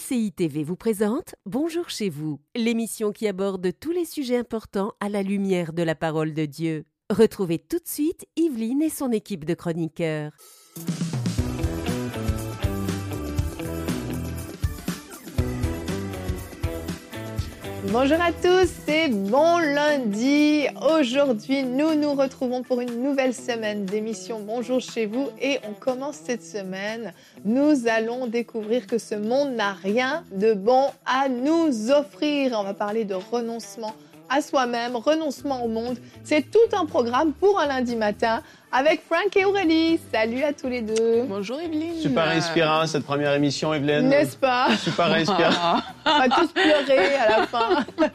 MCI TV vous présente Bonjour chez vous, l'émission qui aborde tous les sujets importants à la lumière de la parole de Dieu. Retrouvez tout de suite Yveline et son équipe de chroniqueurs. Bonjour à tous, c'est bon lundi. Aujourd'hui, nous nous retrouvons pour une nouvelle semaine d'émission Bonjour chez vous et on commence cette semaine. Nous allons découvrir que ce monde n'a rien de bon à nous offrir. On va parler de renoncement à soi-même, renoncement au monde. C'est tout un programme pour un lundi matin avec Frank et Aurélie. Salut à tous les deux. Bonjour Evelyne. Super inspirant cette première émission, Evelyne. N'est-ce pas? Super inspirant. On va tous pleurer à la fin.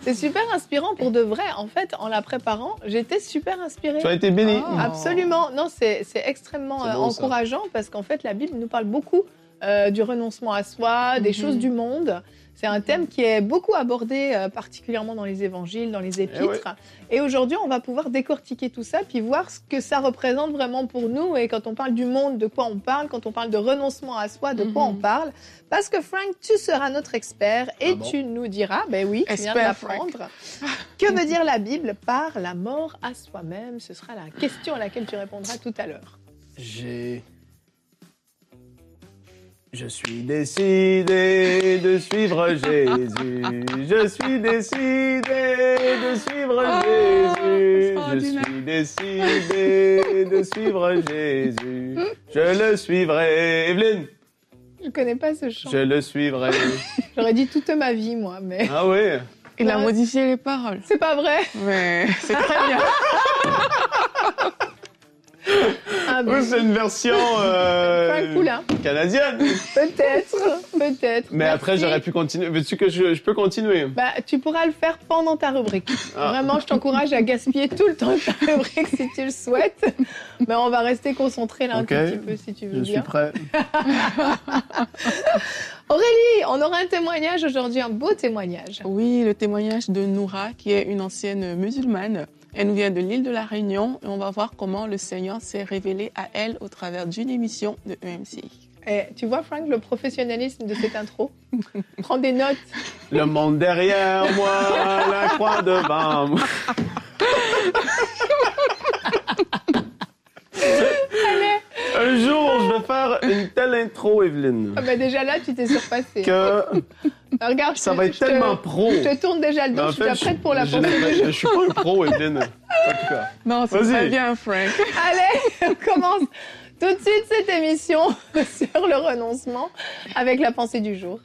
C'est super inspirant pour de vrai. En fait, en la préparant, j'étais super inspirée. Tu as été bénie. Oh. Absolument. Non, c'est extrêmement euh, encourageant parce qu'en fait, la Bible nous parle beaucoup euh, du renoncement à soi, des mm -hmm. choses du monde. C'est un thème qui est beaucoup abordé, euh, particulièrement dans les évangiles, dans les épîtres. Et, ouais. et aujourd'hui, on va pouvoir décortiquer tout ça, puis voir ce que ça représente vraiment pour nous. Et quand on parle du monde, de quoi on parle, quand on parle de renoncement à soi, de mm -hmm. quoi on parle. Parce que Frank, tu seras notre expert et ah bon? tu nous diras, ben oui, tu viens d'apprendre. que veut dire la Bible par la mort à soi-même? Ce sera la question à laquelle tu répondras tout à l'heure. J'ai je suis décidé de suivre Jésus. Je suis décidé de suivre oh, Jésus. Je suis décidé de suivre Jésus. Je le suivrai. Evelyne? Je connais pas ce chant. Je le suivrai. J'aurais dit toute ma vie, moi, mais. Ah oui Il a modifié les paroles. C'est pas vrai Mais c'est très bien. Ah, oui, c'est une version euh, cool, hein. canadienne. Peut-être, peut-être. Mais Merci. après, j'aurais pu continuer. Veux-tu que je, je, peux continuer? Bah, Tu pourras le faire pendant ta rubrique. Ah. Vraiment, je t'encourage à gaspiller tout le temps de ta rubrique si tu le souhaites. Mais on va rester concentré là okay. un petit peu si tu veux je bien. Je suis prêt. Aurélie, on aura un témoignage aujourd'hui, un beau témoignage. Oui, le témoignage de Noura, qui est une ancienne musulmane. Elle nous vient de l'île de la Réunion et on va voir comment le Seigneur s'est révélé à elle au travers d'une émission de EMCI. Et tu vois, Frank, le professionnalisme de cette intro? Prends des notes. Le monde derrière moi, la croix devant moi. Allez. Un jour, je vais faire une telle intro, Evelyne. Ah ben déjà là, tu t'es surpassé. Que regarde, ça va être tellement te, pro. Je te tourne déjà le dos, en fait, je suis prête pour la pensée du jour. Je suis pas un pro, Evelyne. En tout cas. Non, c'est très bien, Frank. Allez, on commence tout de suite cette émission sur le renoncement avec la pensée du jour.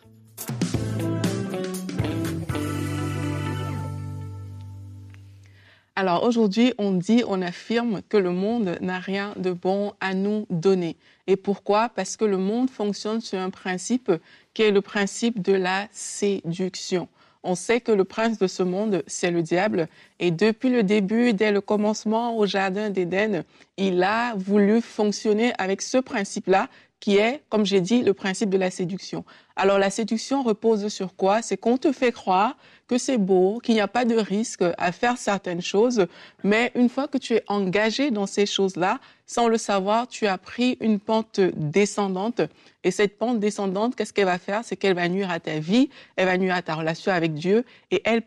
Alors aujourd'hui, on dit, on affirme que le monde n'a rien de bon à nous donner. Et pourquoi? Parce que le monde fonctionne sur un principe qui est le principe de la séduction. On sait que le prince de ce monde, c'est le diable. Et depuis le début, dès le commencement au Jardin d'Éden, il a voulu fonctionner avec ce principe-là qui est, comme j'ai dit, le principe de la séduction. Alors la séduction repose sur quoi? C'est qu'on te fait croire que c'est beau, qu'il n'y a pas de risque à faire certaines choses, mais une fois que tu es engagé dans ces choses-là, sans le savoir, tu as pris une pente descendante. Et cette pente descendante, qu'est-ce qu'elle va faire? C'est qu'elle va nuire à ta vie, elle va nuire à ta relation avec Dieu, et elle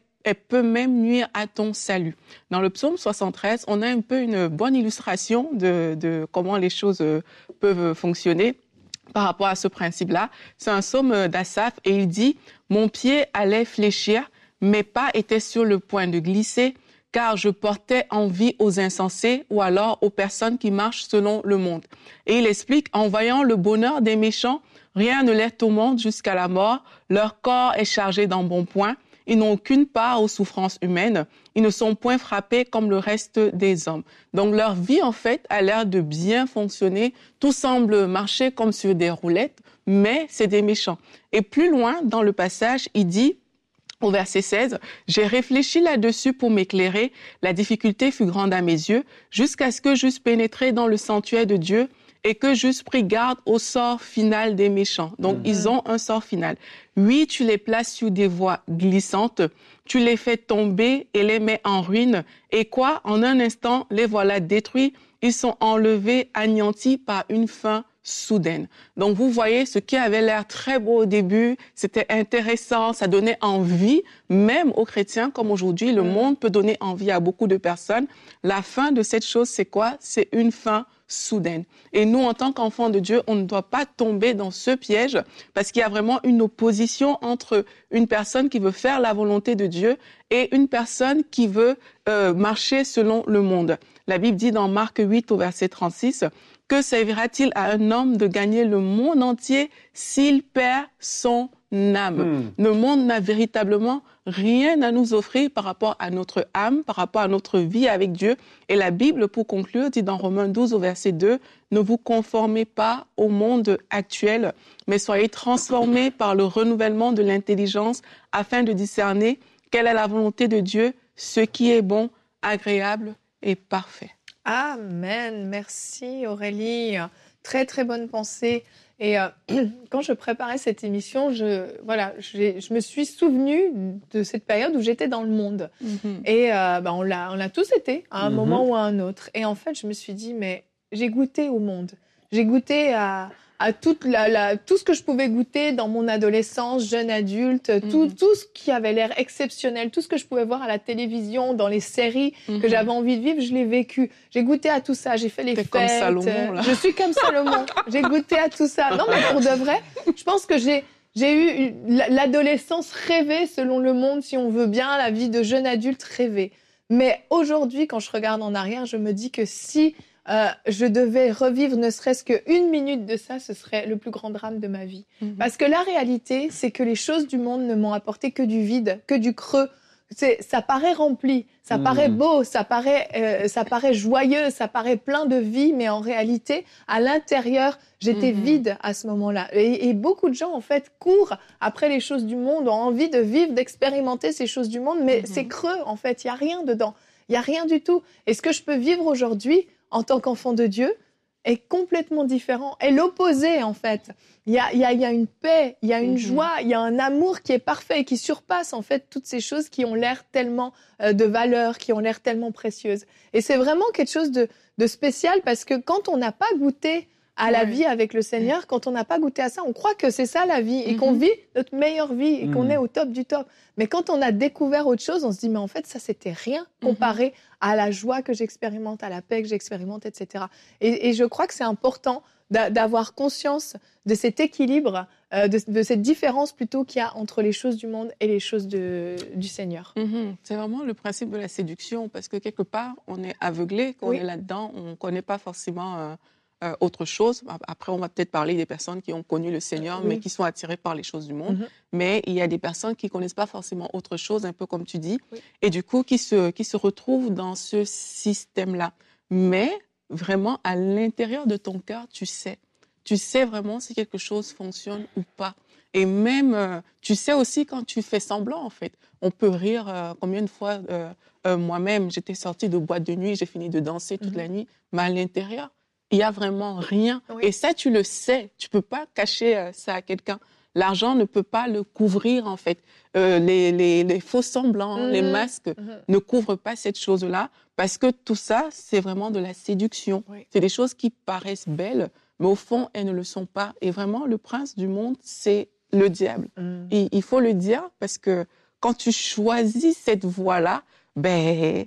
peut même nuire à ton salut. Dans le psaume 73, on a un peu une bonne illustration de, de comment les choses peuvent fonctionner par rapport à ce principe-là. C'est un psaume d'Assaf et il dit Mon pied allait fléchir, mes pas étaient sur le point de glisser, car je portais envie aux insensés ou alors aux personnes qui marchent selon le monde. Et il explique En voyant le bonheur des méchants, rien ne les tourmente jusqu'à la mort, leur corps est chargé d'embonpoint. Ils n'ont aucune part aux souffrances humaines. Ils ne sont point frappés comme le reste des hommes. Donc leur vie, en fait, a l'air de bien fonctionner. Tout semble marcher comme sur des roulettes, mais c'est des méchants. Et plus loin dans le passage, il dit, au verset 16, J'ai réfléchi là-dessus pour m'éclairer. La difficulté fut grande à mes yeux, jusqu'à ce que j'eusse pénétré dans le sanctuaire de Dieu et que j'eusse pris garde au sort final des méchants. Donc, mmh. ils ont un sort final. Oui, tu les places sur des voies glissantes, tu les fais tomber et les mets en ruine. Et quoi? En un instant, les voilà détruits. Ils sont enlevés, anéantis par une fin soudaine. Donc vous voyez, ce qui avait l'air très beau au début, c'était intéressant, ça donnait envie, même aux chrétiens comme aujourd'hui, le monde peut donner envie à beaucoup de personnes. La fin de cette chose, c'est quoi? C'est une fin soudaine. Et nous, en tant qu'enfants de Dieu, on ne doit pas tomber dans ce piège parce qu'il y a vraiment une opposition entre une personne qui veut faire la volonté de Dieu et une personne qui veut euh, marcher selon le monde. La Bible dit dans Marc 8 au verset 36, que servira-t-il à un homme de gagner le monde entier s'il perd son âme hmm. Le monde n'a véritablement rien à nous offrir par rapport à notre âme, par rapport à notre vie avec Dieu. Et la Bible, pour conclure, dit dans Romains 12 au verset 2, ne vous conformez pas au monde actuel, mais soyez transformés par le renouvellement de l'intelligence afin de discerner quelle est la volonté de Dieu, ce qui est bon, agréable et parfait. Amen. Merci Aurélie. Très très bonne pensée. Et euh, quand je préparais cette émission, je, voilà, je me suis souvenue de cette période où j'étais dans le monde. Mm-hmm. Et euh, bah, on l'a tous été à un mm-hmm. moment ou à un autre. Et en fait, je me suis dit, mais j'ai goûté au monde. J'ai goûté à, à toute la, tout ce que je pouvais goûter dans mon adolescence, jeune adulte, tout, mhm. tout ce qui avait l'air exceptionnel, tout ce que je pouvais voir à la télévision, dans les séries que mhm. j'avais envie de vivre, je l'ai vécu. J'ai goûté à tout ça, j'ai fait les fêtes. Comme Salomon, là. Je suis comme Salomon. j'ai goûté à tout ça. Non, mais pour de vrai, je pense que j'ai j'ai eu l'adolescence rêvée selon le monde, si on veut bien, la vie de jeune adulte rêvée. Mais aujourd'hui, quand je regarde en arrière, je me dis que si euh, je devais revivre ne serait-ce qu'une minute de ça, ce serait le plus grand drame de ma vie. Mhm. Parce que la réalité, c'est que les choses du monde ne m'ont apporté que du vide, que du creux. Ça paraît rempli, ça mhm. paraît beau, ça paraît, euh, ça paraît joyeux, ça paraît plein de vie, mais en réalité, à l'intérieur, j'étais mhm. vide à ce moment-là. Et, et, beaucoup de gens, en fait, courent après les choses du monde, ont envie de vivre, d'expérimenter ces choses du monde, mais c'est creux, en fait, il y a rien dedans. Il y a rien du tout. Et ce que je peux vivre aujourd'hui, en tant qu'enfant de Dieu est complètement différent, est l'opposé en fait. Il y a, y, a, y a, une paix, il y a une mhm. joie, il y a un amour qui est parfait et qui surpasse en fait toutes ces choses qui ont l'air tellement euh, de valeur, qui ont l'air tellement précieuses. Et c'est vraiment quelque chose de, de spécial parce que quand on n'a pas goûté à la vie avec le Seigneur, quand on n'a pas goûté à ça, on croit que c'est ça la vie et qu'on mhm. vit notre meilleure vie et qu'on mhm. est au top du top. Mais quand on a découvert autre chose, on se dit mais en fait ça c'était rien mhm. comparé à la joie que j'expérimente, à la paix que j'expérimente, etc. Et, je crois que c'est important d'avoir conscience de cet équilibre, euh, de, cette différence plutôt qu'il y a entre les choses du monde et les choses de, du Seigneur. C'est vraiment le principe de la séduction parce que quelque part on est aveuglé quand on est là-dedans, on ne connaît pas forcément. Euh, euh, autre chose. Après, on va peut-être parler des personnes qui ont connu le Seigneur, mais qui sont attirées par les choses du monde. Mhm. Mais il y a des personnes qui connaissent pas forcément autre chose, un peu comme tu dis, et du coup qui se, qui se retrouvent dans ce système-là. Mais vraiment, à l'intérieur de ton cœur, tu sais. Tu sais vraiment si quelque chose fonctionne ou pas. Et même, euh, tu sais aussi quand tu fais semblant, en fait. On peut rire euh, combien de fois, moi-même, j'étais sortie de boîte de nuit, j'ai fini de danser toute mhm. la nuit, mais à l'intérieur, il y a vraiment rien. Et ça, tu le sais. Tu peux pas cacher euh, ça à quelqu'un. L'argent ne peut pas le couvrir, en fait. Euh, les, les, faux semblants, les mmh. masques mmh. ne couvrent pas cette chose-là parce que tout ça, c'est vraiment de la séduction. C'est des choses qui paraissent belles, mais au fond, elles ne le sont pas. Et vraiment, le prince du monde, c'est le diable. Mmh. Et il faut le dire parce que quand tu choisis cette voie-là, ben,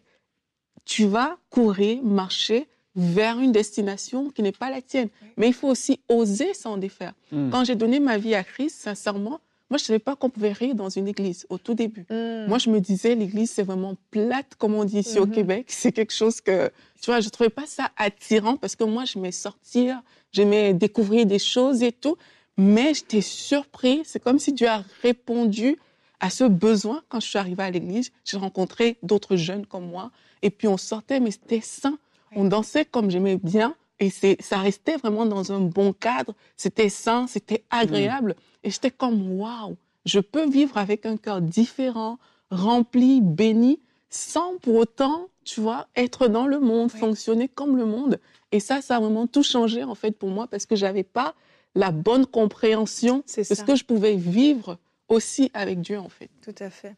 tu vas courir, marcher vers une destination qui n'est pas la tienne. Mais il faut aussi oser s'en défaire. Hmm. Quand j'ai donné ma vie à Christ, sincèrement, moi, je ne savais pas qu'on pouvait rire dans une église au tout début. Hmm. Moi, je me disais, l'église, c'est vraiment plate, comme on dit ici au hmm. Québec. C'est quelque chose que, tu vois, je ne trouvais pas ça attirant parce que moi, j'aimais sortir, j'aimais découvrir des choses et tout. Mais j'étais surpris. C'est comme si Dieu a répondu à ce besoin quand je suis arrivée à l'église. J'ai rencontré d'autres jeunes comme moi. Et puis, on sortait, mais c'était sain on dansait comme j'aimais bien et c'est, ça restait vraiment dans un bon cadre. C'était sain, c'était agréable. Et j'étais comme, waouh, je peux vivre avec un cœur différent, rempli, béni, sans pour autant, tu vois, être dans le monde, fonctionner comme le monde. Et ça, ça a vraiment tout changé, en fait, pour moi, parce que j'avais pas la bonne compréhension de ce que je pouvais vivre aussi avec Dieu, en fait. Tout à fait.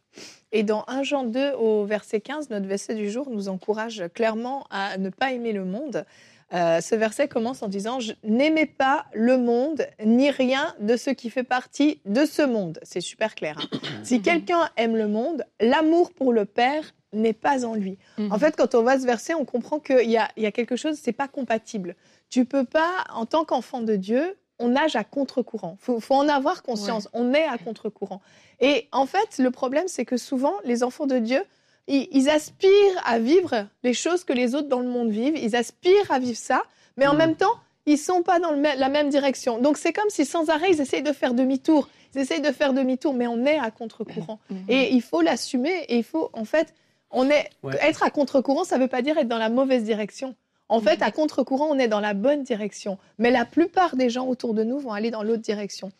Et dans 1 Jean 2 au verset 15, notre verset du jour nous encourage clairement à ne pas aimer le monde. Euh, ce verset commence en disant N'aimez pas le monde, ni rien de ce qui fait partie de ce monde. C'est super clair. Hein. si quelqu'un aime le monde, l'amour pour le Père n'est pas en lui. Mhm. En fait, quand on voit ce verset, on comprend qu'il y a, y a quelque chose, c'est pas compatible. Tu peux pas, en tant qu'enfant de Dieu, on nage à contre-courant. Il faut, en avoir conscience. On est à contre-courant. Et en fait, le problème, c'est que souvent, les enfants de Dieu, ils, aspirent à vivre les choses que les autres dans le monde vivent. Ils aspirent à vivre ça, mais en mm. même temps, ils sont pas dans la même direction. Donc c'est comme si sans arrêt, ils essayent de faire demi-tour. Ils essayent de faire demi-tour, mais on est à contre-courant. Mm. Et il faut l'assumer. Et il faut, en fait, on est être à contre-courant, ça ne veut pas dire être dans la mauvaise direction. En fait, à contre-courant, on est dans la bonne direction. Mais la plupart des gens autour de nous vont aller dans l'autre direction.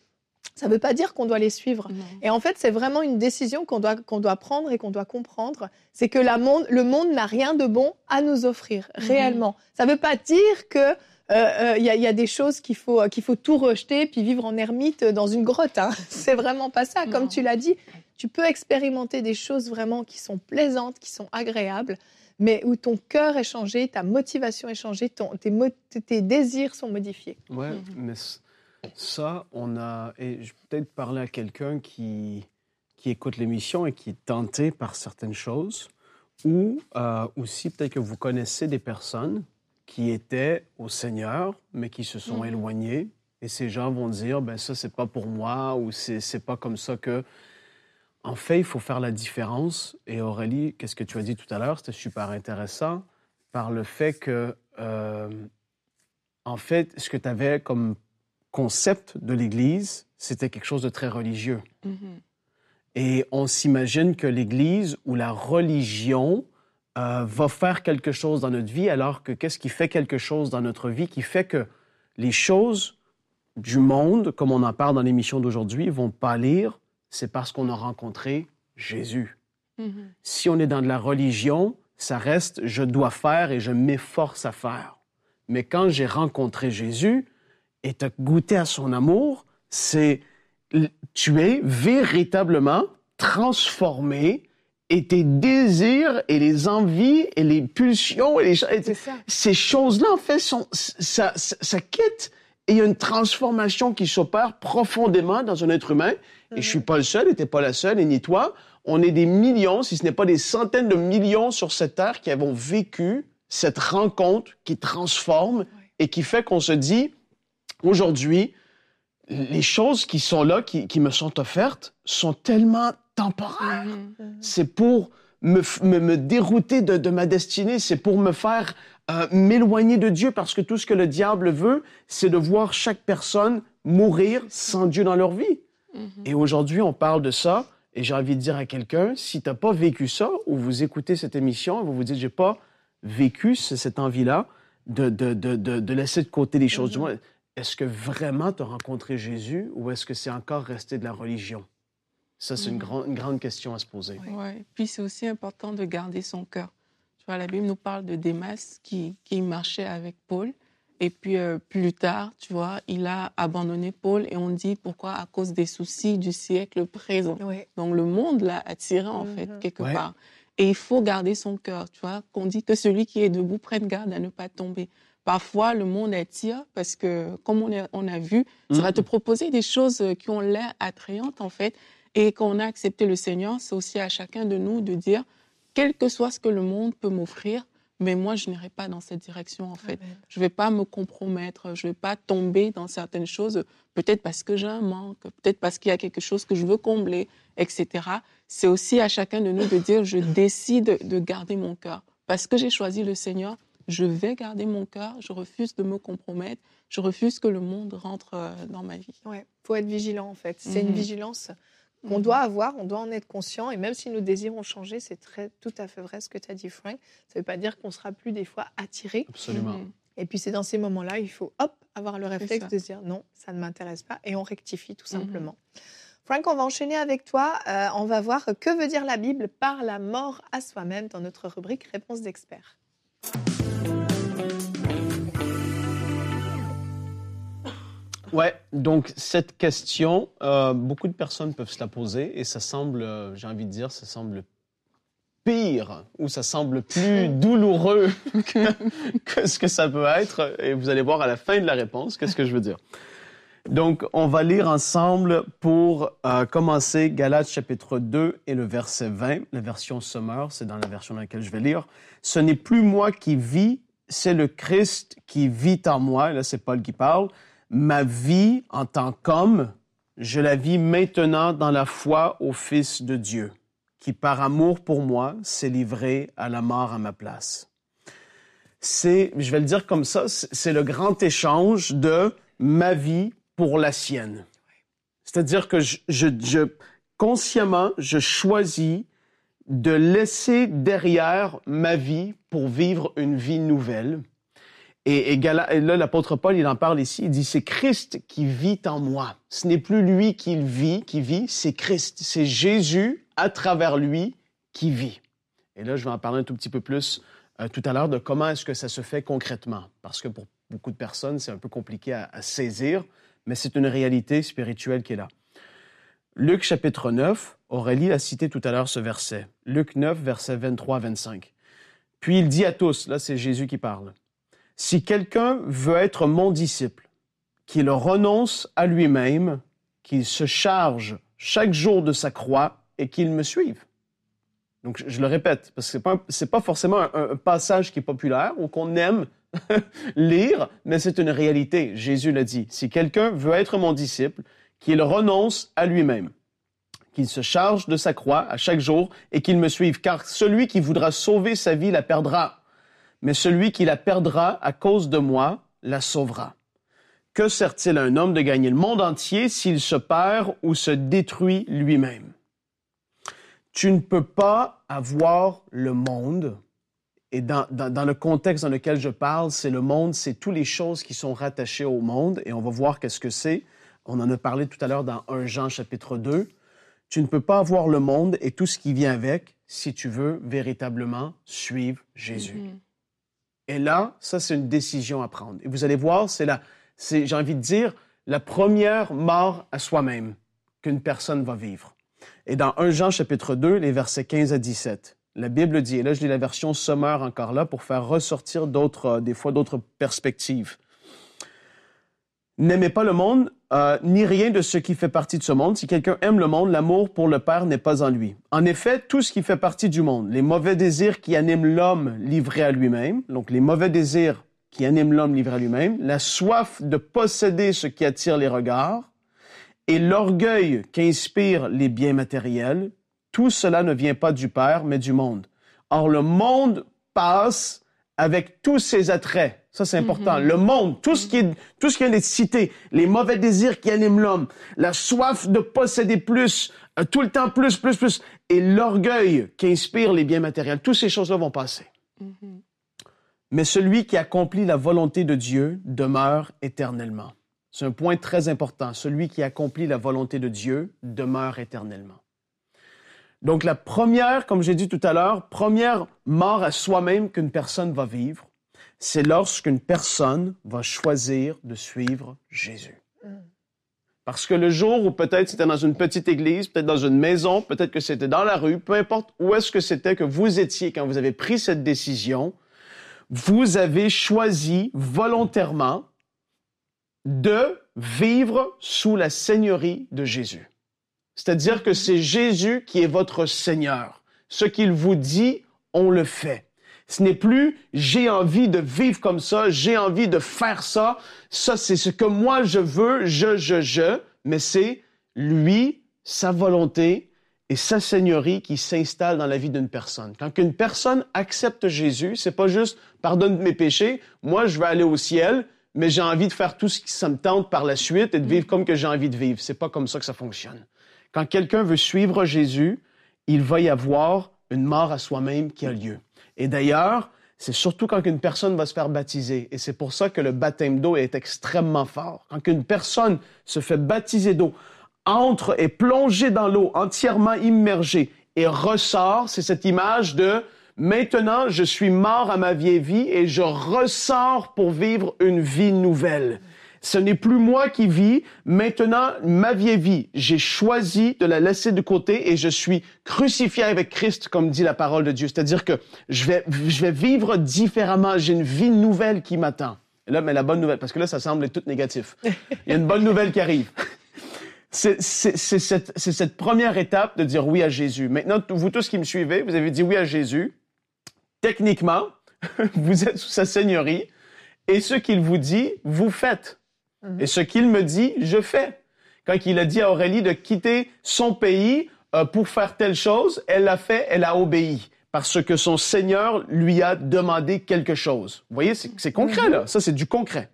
Ça ne veut pas dire qu'on doit les suivre. Et en fait, c'est vraiment une décision qu'on doit, qu'on doit prendre et qu'on doit comprendre. C'est que la monde, le monde n'a rien de bon à nous offrir, mhm. réellement. Ça ne veut pas dire que il euh, euh, y, y, a des choses qu'il faut, qu'il faut tout rejeter puis vivre en ermite dans une grotte. Hein. C'est vraiment pas ça. Comme tu l'as dit, tu peux expérimenter des choses vraiment qui sont plaisantes, qui sont agréables, mais où ton cœur est changé, ta motivation est changée, ton, tes, tes, désirs sont modifiés. Ouais, mhm. mais ça, on a. Et je vais peut-être parler à quelqu'un qui, qui écoute l'émission et qui est tenté par certaines choses, ou euh, aussi peut-être que vous connaissez des personnes qui étaient au Seigneur, mais qui se sont mhm. éloignées. Et ces gens vont dire, ben ça, c'est pas pour moi, ou c'est pas comme ça que. En fait, il faut faire la différence. Et Aurélie, qu'est-ce que tu as dit tout à l'heure? C'était super intéressant par le fait que, euh, en fait, ce que tu avais comme concept de l'Église, c'était quelque chose de très religieux. Mm-hmm. Et on s'imagine que l'Église ou la religion euh, va faire quelque chose dans notre vie, alors que qu'est-ce qui fait quelque chose dans notre vie qui fait que les choses du monde, comme on en parle dans l'émission d'aujourd'hui, vont pâlir, c'est parce qu'on a rencontré Jésus. Mm-hmm. Si on est dans de la religion, ça reste je dois faire et je m'efforce à faire. Mais quand j'ai rencontré Jésus, et te goûter à son amour, c'est tu es véritablement transformé et tes désirs et les envies et les pulsions et les ces choses-là en fait sont ça, ça, quitte et il y a une transformation qui s'opère profondément dans un être humain et je suis pas le seul et t'es pas la seule et ni toi on est des millions si ce n'est pas des centaines de millions sur cette terre qui avons vécu cette rencontre qui transforme et qui fait qu'on se dit Aujourd'hui, les choses qui sont là, qui, me sont offertes, sont tellement temporaires. Mm-hmm. C'est pour me, me, dérouter de, ma destinée, c'est pour me faire euh, m'éloigner de Dieu, parce que tout ce que le diable veut, c'est de voir chaque personne mourir sans Dieu dans leur vie. Mm-hmm. Et aujourd'hui, on parle de ça, et j'ai envie de dire à quelqu'un, si tu n'as pas vécu ça, ou vous écoutez cette émission, vous vous dites, j'ai pas vécu cette envie-là, de, de, de, de, laisser de côté les choses du mm-hmm. monde est-ce que vraiment tu as rencontré Jésus ou est-ce que c'est encore resté de la religion? Ça, c'est une, mm. une, grande question à se poser. Oui, puis c'est aussi important de garder son cœur. Tu vois, la Bible nous parle de Démas qui, qui marchait avec Paul. Et puis euh, plus tard, tu vois, il a abandonné Paul et on dit pourquoi? À cause des soucis du siècle présent. Donc le monde l'a attiré en fait, mm-hmm. quelque part. Et il faut garder son cœur, tu vois, qu'on dit que celui qui est debout prenne garde à ne pas tomber. Parfois, le monde attire parce que, comme on a, on a vu, ça va te mm. proposer des choses qui ont l'air attrayantes, en fait. Et quand on a accepté le Seigneur, c'est aussi à chacun de nous de dire, quel que soit ce que le monde peut m'offrir, mais moi, je n'irai pas dans cette direction, en fait. Je ne vais pas me compromettre, je ne vais pas tomber dans certaines choses, peut-être parce que j'ai un manque, peut-être parce qu'il y a quelque chose que je veux combler, etc. C'est aussi à chacun de nous de dire, je décide de garder mon cœur. Parce que j'ai choisi le Seigneur, je vais garder mon cœur, je refuse de me compromettre, je refuse que le monde rentre euh, dans ma vie. Ouais, faut être vigilant en fait. C'est une mhm. vigilance qu'on mhm. doit avoir, on doit en être conscient. Et même si nous désirons changer, c'est très tout à fait vrai ce que tu as dit, Frank. Ça ne veut pas dire qu'on sera plus des fois attiré. Absolument. Mhm. Et puis c'est dans ces moments-là, il faut hop avoir le réflexe de dire non, ça ne m'intéresse pas, et on rectifie tout simplement. Frank, on va enchaîner avec toi. Euh, on va voir que veut dire la Bible par la mort à soi-même dans notre rubrique Réponse d'experts. Ouais, donc cette question, euh, beaucoup de personnes peuvent se la poser et ça semble, euh, j'ai envie de dire, ça semble pire, où ça semble plus douloureux que, ce que ça peut être. Et vous allez voir à la fin de la réponse qu'est-ce que je veux dire. Donc, on va lire ensemble pour euh, commencer Galates chapitre 2 et le verset 20. La version Summer, c'est dans la version dans laquelle je vais lire. Ce n'est plus moi qui vis, c'est le Christ qui vit en moi. là, c'est Paul qui parle. Ma vie en tant qu'homme, je la vis maintenant dans la foi au Fils de Dieu, qui par amour pour moi s'est livré à la mort à ma place. C'est, je vais le dire comme ça, c'est le grand échange de ma vie pour la sienne. C'est-à-dire que je, je, consciemment, je choisis de laisser derrière ma vie pour vivre une vie nouvelle et, là, l'apôtre Paul, il en parle ici. Il dit, c'est Christ qui vit en moi. Ce n'est plus lui qui vit, qui vit, c'est Christ. C'est Jésus, à travers lui, qui vit. Et là, je vais en parler un tout petit peu plus euh, tout à l'heure de comment est-ce que ça se fait concrètement. Parce que pour beaucoup de personnes, c'est un peu compliqué à, à saisir, mais c'est une réalité spirituelle qui est là. Luc chapitre 9, Aurélie a cité tout à l'heure ce verset. Luc 9, verset 23-25. Puis il dit à tous, là c'est Jésus qui parle, si quelqu'un veut être mon disciple, qu'il renonce à lui-même, qu'il se charge chaque jour de sa croix et qu'il me suive. Donc, je le répète, parce que ce n'est pas, forcément un, passage qui est populaire ou qu'on aime lire, mais c'est une réalité. Jésus l'a dit. Si quelqu'un veut être mon disciple, qu'il renonce à lui-même, qu'il se charge de sa croix à chaque jour et qu'il me suive, car celui qui voudra sauver sa vie la perdra mais celui qui la perdra à cause de moi la sauvera. Que sert-il à un homme de gagner le monde entier s'il se perd ou se détruit lui-même? Tu ne peux pas avoir le monde, et dans, le contexte dans lequel je parle, c'est le monde, c'est toutes les choses qui sont rattachées au monde, et on va voir qu'est-ce que c'est. On en a parlé tout à l'heure dans 1 Jean chapitre 2. Tu ne peux pas avoir le monde et tout ce qui vient avec si tu veux véritablement suivre Jésus. Mm-hmm. Et là, ça, c'est une décision à prendre. Et vous allez voir, c'est la, j'ai envie de dire, la première mort à soi-même qu'une personne va vivre. Et dans 1 Jean chapitre 2, les versets 15 à 17, la Bible dit, et là je lis la version sommaire encore là pour faire ressortir d'autres, euh, des fois d'autres perspectives. N'aimez pas le monde, euh, ni rien de ce qui fait partie de ce monde. Si quelqu'un aime le monde, l'amour pour le Père n'est pas en lui. En effet, tout ce qui fait partie du monde, les mauvais désirs qui animent l'homme livré à lui-même, donc les mauvais désirs qui animent l'homme livré à lui-même, la soif de posséder ce qui attire les regards, et l'orgueil qui inspire les biens matériels, tout cela ne vient pas du Père, mais du monde. Or, le monde passe avec tous ses attraits. Ça, c'est important. Mm-hmm. Le monde, tout ce qui est, tout ce qui est cité, les mauvais désirs qui animent l'homme, la soif de posséder plus, euh, tout le temps plus, plus, plus, et l'orgueil qui inspire les biens matériels, toutes ces choses-là vont passer. Mm-hmm. Mais celui qui accomplit la volonté de Dieu demeure éternellement. C'est un point très important. Celui qui accomplit la volonté de Dieu demeure éternellement. Donc la première, comme j'ai dit tout à l'heure, première mort à soi-même qu'une personne va vivre, c'est lorsqu'une personne va choisir de suivre Jésus. Parce que le jour où peut-être c'était dans une petite église, peut-être dans une maison, peut-être que c'était dans la rue, peu importe où est-ce que c'était que vous étiez quand vous avez pris cette décision, vous avez choisi volontairement de vivre sous la seigneurie de Jésus. C'est-à-dire que c'est Jésus qui est votre Seigneur. Ce qu'il vous dit, on le fait. Ce n'est plus j'ai envie de vivre comme ça, j'ai envie de faire ça, ça c'est ce que moi je veux, je, je, je, mais c'est lui, sa volonté et sa seigneurie qui s'installe dans la vie d'une personne. Quand une personne accepte Jésus, c'est pas juste pardonne mes péchés, moi je vais aller au ciel, mais j'ai envie de faire tout ce qui ça me tente par la suite et de vivre comme que j'ai envie de vivre. C'est pas comme ça que ça fonctionne. Quand quelqu'un veut suivre Jésus, il va y avoir une mort à soi-même qui a lieu. Et d'ailleurs, c'est surtout quand une personne va se faire baptiser. Et c'est pour ça que le baptême d'eau est extrêmement fort. Quand une personne se fait baptiser d'eau, entre et plongé dans l'eau, entièrement immergé, et ressort, c'est cette image de maintenant je suis mort à ma vieille vie et je ressors pour vivre une vie nouvelle. Ce n'est plus moi qui vis, maintenant ma vie est vie. J'ai choisi de la laisser de côté et je suis crucifié avec Christ, comme dit la parole de Dieu. C'est-à-dire que je vais, je vais vivre différemment. J'ai une vie nouvelle qui m'attend. Là, mais la bonne nouvelle, parce que là, ça semble être tout négatif. Il y a une bonne nouvelle qui arrive. C'est cette, cette première étape de dire oui à Jésus. Maintenant, vous tous qui me suivez, vous avez dit oui à Jésus. Techniquement, vous êtes sous sa seigneurie et ce qu'il vous dit, vous faites. Et ce qu'il me dit, je fais. Quand il a dit à Aurélie de quitter son pays euh, pour faire telle chose, elle l'a fait, elle a obéi. Parce que son Seigneur lui a demandé quelque chose. Vous voyez, c'est concret, mhm. là. Ça, c'est du concret.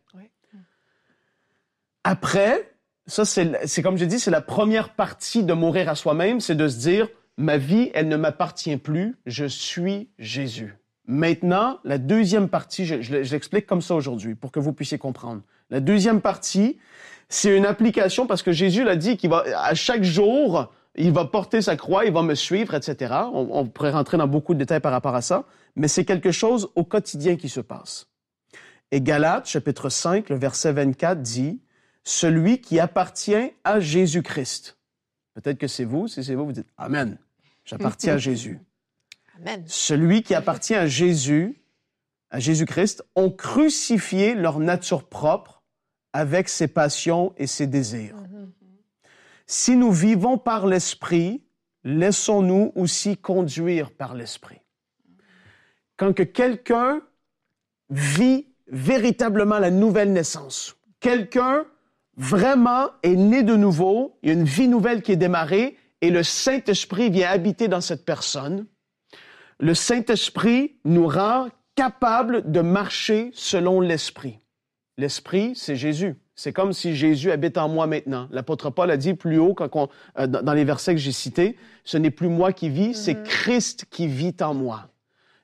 Après, ça, c'est comme je dis, c'est la première partie de mourir à soi-même, c'est de se dire, ma vie, elle ne m'appartient plus, je suis Jésus. Maintenant, la deuxième partie, je, je, l'explique comme ça aujourd'hui pour que vous puissiez comprendre. La deuxième partie, c'est une application parce que Jésus l'a dit qu'il va, à chaque jour, il va porter sa croix, il va me suivre, etc. On, on pourrait rentrer dans beaucoup de détails par rapport à ça, mais c'est quelque chose au quotidien qui se passe. Et Galates, chapitre 5, le verset 24 dit, celui qui appartient à Jésus-Christ. Peut-être que c'est vous, si c'est vous, vous dites Amen. J'appartiens à Jésus. Amen. Celui qui appartient à Jésus, à Jésus-Christ, ont crucifié leur nature propre avec ses passions et ses désirs. Mm-hmm. Si nous vivons par l'Esprit, laissons-nous aussi conduire par l'Esprit. Quand que quelqu'un vit véritablement la nouvelle naissance, quelqu'un vraiment est né de nouveau, il y a une vie nouvelle qui est démarrée et le Saint-Esprit vient habiter dans cette personne. Le Saint-Esprit nous rend capables de marcher selon l'Esprit. L'Esprit, c'est Jésus. C'est comme si Jésus habite en moi maintenant. L'apôtre Paul a dit plus haut quand euh, dans les versets que j'ai cités, ce n'est plus moi qui vis, c'est mm-hmm. Christ qui vit en moi.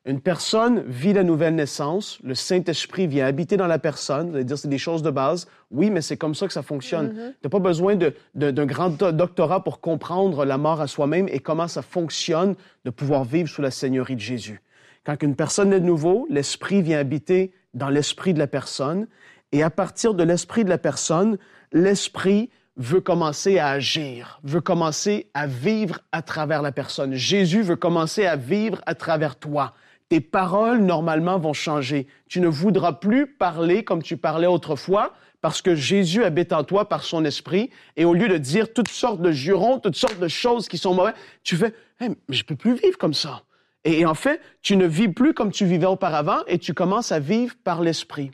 Une personne vit la nouvelle naissance, le Saint-Esprit vient habiter dans la personne, cest dire c'est des choses de base. Oui, mais c'est comme ça que ça fonctionne. Mm-hmm. Tu n'as pas besoin d'un grand doctorat pour comprendre la mort à soi-même et comment ça fonctionne de pouvoir vivre sous la Seigneurie de Jésus. Quand une personne est de nouveau, l'Esprit vient habiter dans l'esprit de la personne et à partir de l'esprit de la personne, l'Esprit veut commencer à agir, veut commencer à vivre à travers la personne. Jésus veut commencer à vivre à travers toi tes paroles, normalement, vont changer. Tu ne voudras plus parler comme tu parlais autrefois parce que Jésus habite en toi par son esprit. Et au lieu de dire toutes sortes de jurons, toutes sortes de choses qui sont mauvaises, tu fais, hey, mais je peux plus vivre comme ça. Et en fait, tu ne vis plus comme tu vivais auparavant et tu commences à vivre par l'esprit.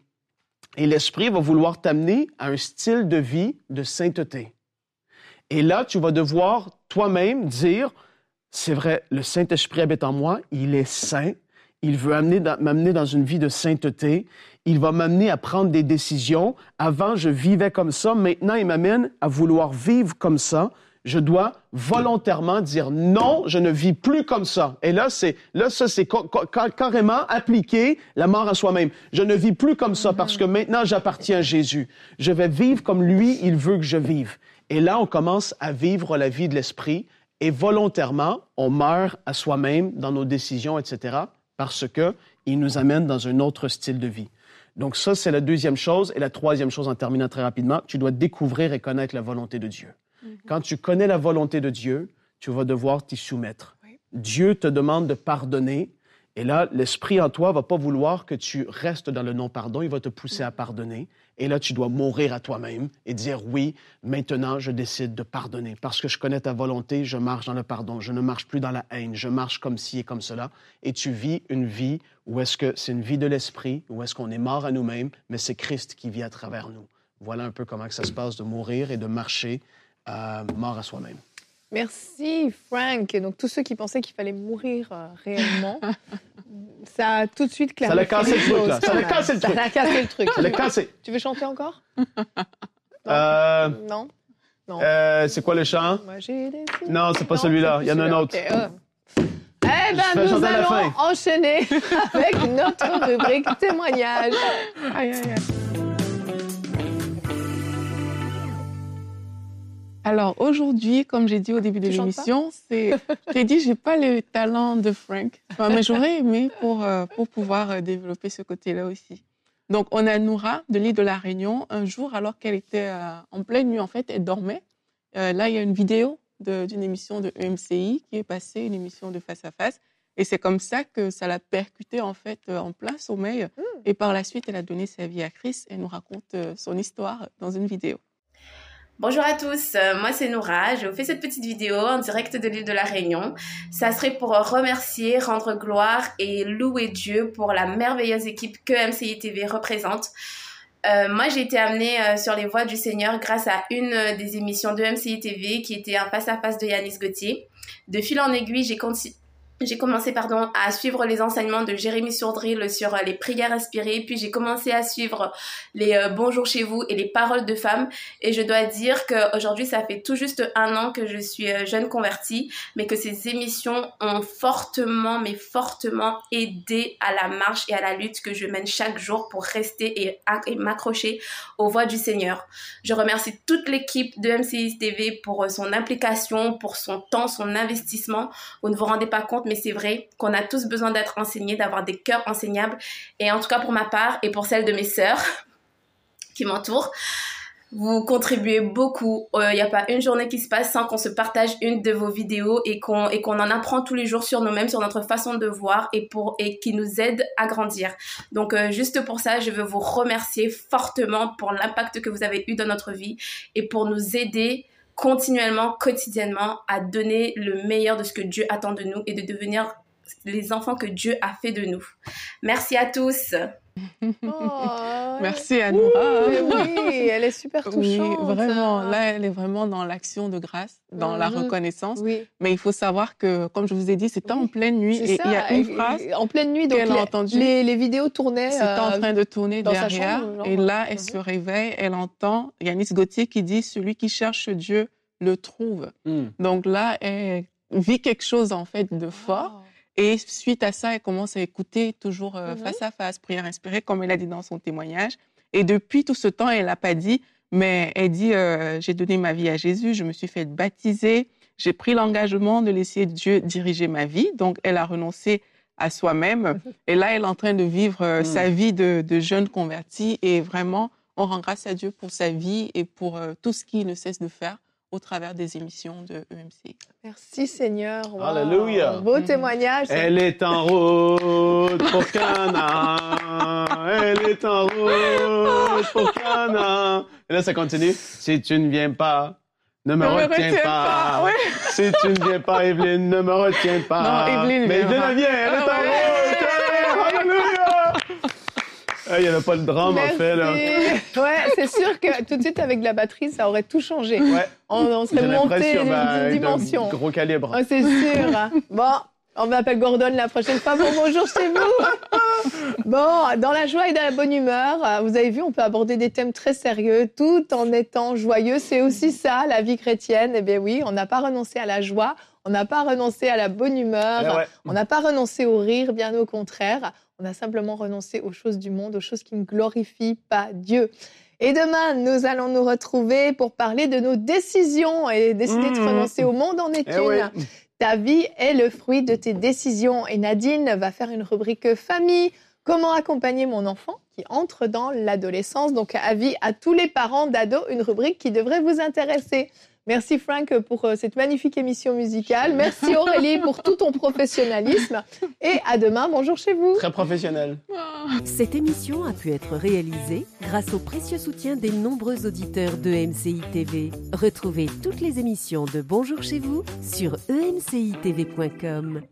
Et l'esprit va vouloir t'amener à un style de vie de sainteté. Et là, tu vas devoir toi-même dire, c'est vrai, le Saint-Esprit habite en moi, il est saint, il veut m'amener dans une vie de sainteté. Il va m'amener à prendre des décisions. Avant, je vivais comme ça. Maintenant, il m'amène à vouloir vivre comme ça. Je dois volontairement dire non, je ne vis plus comme ça. Et là, c'est là ça c'est carrément appliquer la mort à soi-même. Je ne vis plus comme ça parce que maintenant j'appartiens à Jésus. Je vais vivre comme lui, il veut que je vive. Et là, on commence à vivre la vie de l'esprit et volontairement, on meurt à soi-même dans nos décisions, etc parce que il nous amène dans un autre style de vie. Donc ça, c'est la deuxième chose. Et la troisième chose, en terminant très rapidement, tu dois découvrir et connaître la volonté de Dieu. Mm-hmm. Quand tu connais la volonté de Dieu, tu vas devoir t'y soumettre. Dieu te demande de pardonner. Et là, l'esprit en toi va pas vouloir que tu restes dans le non-pardon. Il va te pousser à pardonner. Et là, tu dois mourir à toi-même et dire oui, maintenant, je décide de pardonner. Parce que je connais ta volonté, je marche dans le pardon. Je ne marche plus dans la haine. Je marche comme ci et comme cela. Et tu vis une vie où est-ce que c'est une vie de l'esprit, où est-ce qu'on est mort à nous-mêmes, mais c'est Christ qui vit à travers nous. Voilà un peu comment ça se passe de mourir et de marcher euh, mort à soi-même. Merci Frank. Donc tous ceux qui pensaient qu'il fallait mourir euh, réellement, ça a tout de suite clarifié. Ça l'a cassé le truc là. Ça l'a cassé le truc. Ça l'a cassé le truc. Ça l'a cassé. Tu veux chanter encore? Euh, Non. Non. Euh, c'est quoi le chant? Moi, des... Non, c'est pas celui-là. Il y en a un autre. Okay. Eh ben, nous allons enchaîner avec notre rubrique témoignage. Aïe, aïe, aïe. Alors aujourd'hui, comme j'ai dit au début de l'émission, c'est, j'ai dit j'ai pas le talent de Frank, mais j'aurais aimé pour euh, pour pouvoir euh, développer ce côté-là aussi. Donc, on a Noura de l'île de la Réunion. Un jour, alors qu'elle était euh, en pleine nuit, en fait, elle dormait. Euh, là, il y a une vidéo d'une émission de EMCI qui est passée, une émission de face à face. Et c'est comme ça que ça l'a percuté en fait en plein sommeil. Mmh. Et par la suite, elle a donné sa vie à Christ. Elle nous raconte son histoire dans une vidéo. Bonjour à tous, euh, moi c'est Noura, je vous fais cette petite vidéo en direct de l'île de la Réunion. Ça serait pour remercier, rendre gloire et louer Dieu pour la merveilleuse équipe que MCI TV représente. Euh, moi, j'ai été amenée euh, sur les voies du Seigneur grâce à une des émissions de MCI TV qui était un face-à-face de Yanis Gauthier. De fil en aiguille, j'ai continué j'ai commencé pardon à suivre les enseignements de Jérémy Sourdril sur euh, les prières inspirées, puis j'ai commencé à suivre les euh, bonjours chez vous et les paroles de femmes et je dois dire que aujourd'hui ça fait tout juste un an que je suis euh, jeune convertie, mais que ces émissions ont fortement mais fortement aidé à la marche et à la lutte que je mène chaque jour pour rester et m'accrocher aux voix du Seigneur. Je remercie toute l'équipe de MCIS TV pour son implication, pour son temps, son investissement. Vous ne vous rendez pas compte mais c'est vrai qu'on a tous besoin d'être enseignés, d'avoir des cœurs enseignables. Et en tout cas, pour ma part et pour celle de mes sœurs qui m'entourent, vous contribuez beaucoup. Il euh, n'y a pas une journée qui se passe sans qu'on se partage une de vos vidéos et qu'on en apprend tous les jours sur nous-mêmes, sur notre façon de voir et pour et qui nous aide à grandir. Donc euh, juste pour ça, je veux vous remercier fortement pour l'impact que vous avez eu dans notre vie et pour nous aider continuellement, quotidiennement, à donner le meilleur de ce que Dieu attend de nous et de devenir les enfants que Dieu a fait de nous. Merci à tous. Oh, Merci à nous. oui, elle est super touchante. Oui, vraiment. Là, elle est vraiment dans l'action de grâce, dans la mhm. reconnaissance. Mais il faut savoir que, comme je vous ai dit, c'était en pleine nuit et il y a une phrase en pleine nuit. Donc a entendu. Les, les, vidéos tournaient. C'était en euh, train de tourner derrière. et là, elle se réveille, elle entend Yanis Gauthier qui dit "Celui qui cherche Dieu le trouve." Hmm. Donc là, elle vit quelque chose en fait de fort. Et suite à ça, elle commence à écouter toujours euh, mhm. face à face, prière inspirée, comme elle a dit dans son témoignage. Et depuis tout ce temps, elle n'a pas dit, mais elle dit, euh, j'ai donné ma vie à Jésus, je me suis fait baptiser, j'ai pris l'engagement de laisser Dieu diriger ma vie. Donc, elle a renoncé à soi-même. Et là, elle est en train de vivre euh, sa mhm. vie de, de, jeune convertie. Et vraiment, on rend grâce à Dieu pour sa vie et pour tout ce qu'il ne cesse de faire au travers des émissions de EMC. Merci Seigneur. Alléluia. Beau témoignage. Elle est en route pour Cana. Elle est en route pour Cana. Et là, ça continue. Si tu ne viens pas, ne me, retiens, pas. Si tu ne viens pas, Evelyne, ne me retiens pas. Non, Evelyne, Mais Evelyne. Elle est en ah route. Alléluia. Il n'y avait pas de drame, en fait. Là. Ouais, c'est sûr que tout de suite, avec la batterie, ça aurait tout changé. Ouais. On, serait monté d'une bah, dimension. Gros calibre. c'est sûr. bon, on m'appelle Gordon la prochaine fois. Bon, bonjour chez vous. bon, dans la joie et dans la bonne humeur, vous avez vu, on peut aborder des thèmes très sérieux tout en étant joyeux. C'est aussi ça, la vie chrétienne. Eh bien oui, on n'a pas renoncé à la joie. On n'a pas renoncé à la bonne humeur, eh on n'a pas renoncé au rire, bien au contraire. On a simplement renoncé aux choses du monde, aux choses qui ne glorifient pas Dieu. Et demain, nous allons nous retrouver pour parler de nos décisions et décider de mmh. renoncer au monde en est eh Ta vie est le fruit de tes décisions. Et Nadine va faire une rubrique famille. Comment accompagner mon enfant qui entre dans l'adolescence? Donc, avis à tous les parents d'ados, une rubrique qui devrait vous intéresser. Merci Frank pour euh, cette magnifique émission musicale. Merci Aurélie pour tout ton professionnalisme. Et à demain, bonjour chez vous. Très professionnel. Cette émission a pu être réalisée grâce au précieux soutien des nombreux auditeurs de MCI TV. Retrouvez toutes les émissions de Bonjour chez vous sur emcitv.com.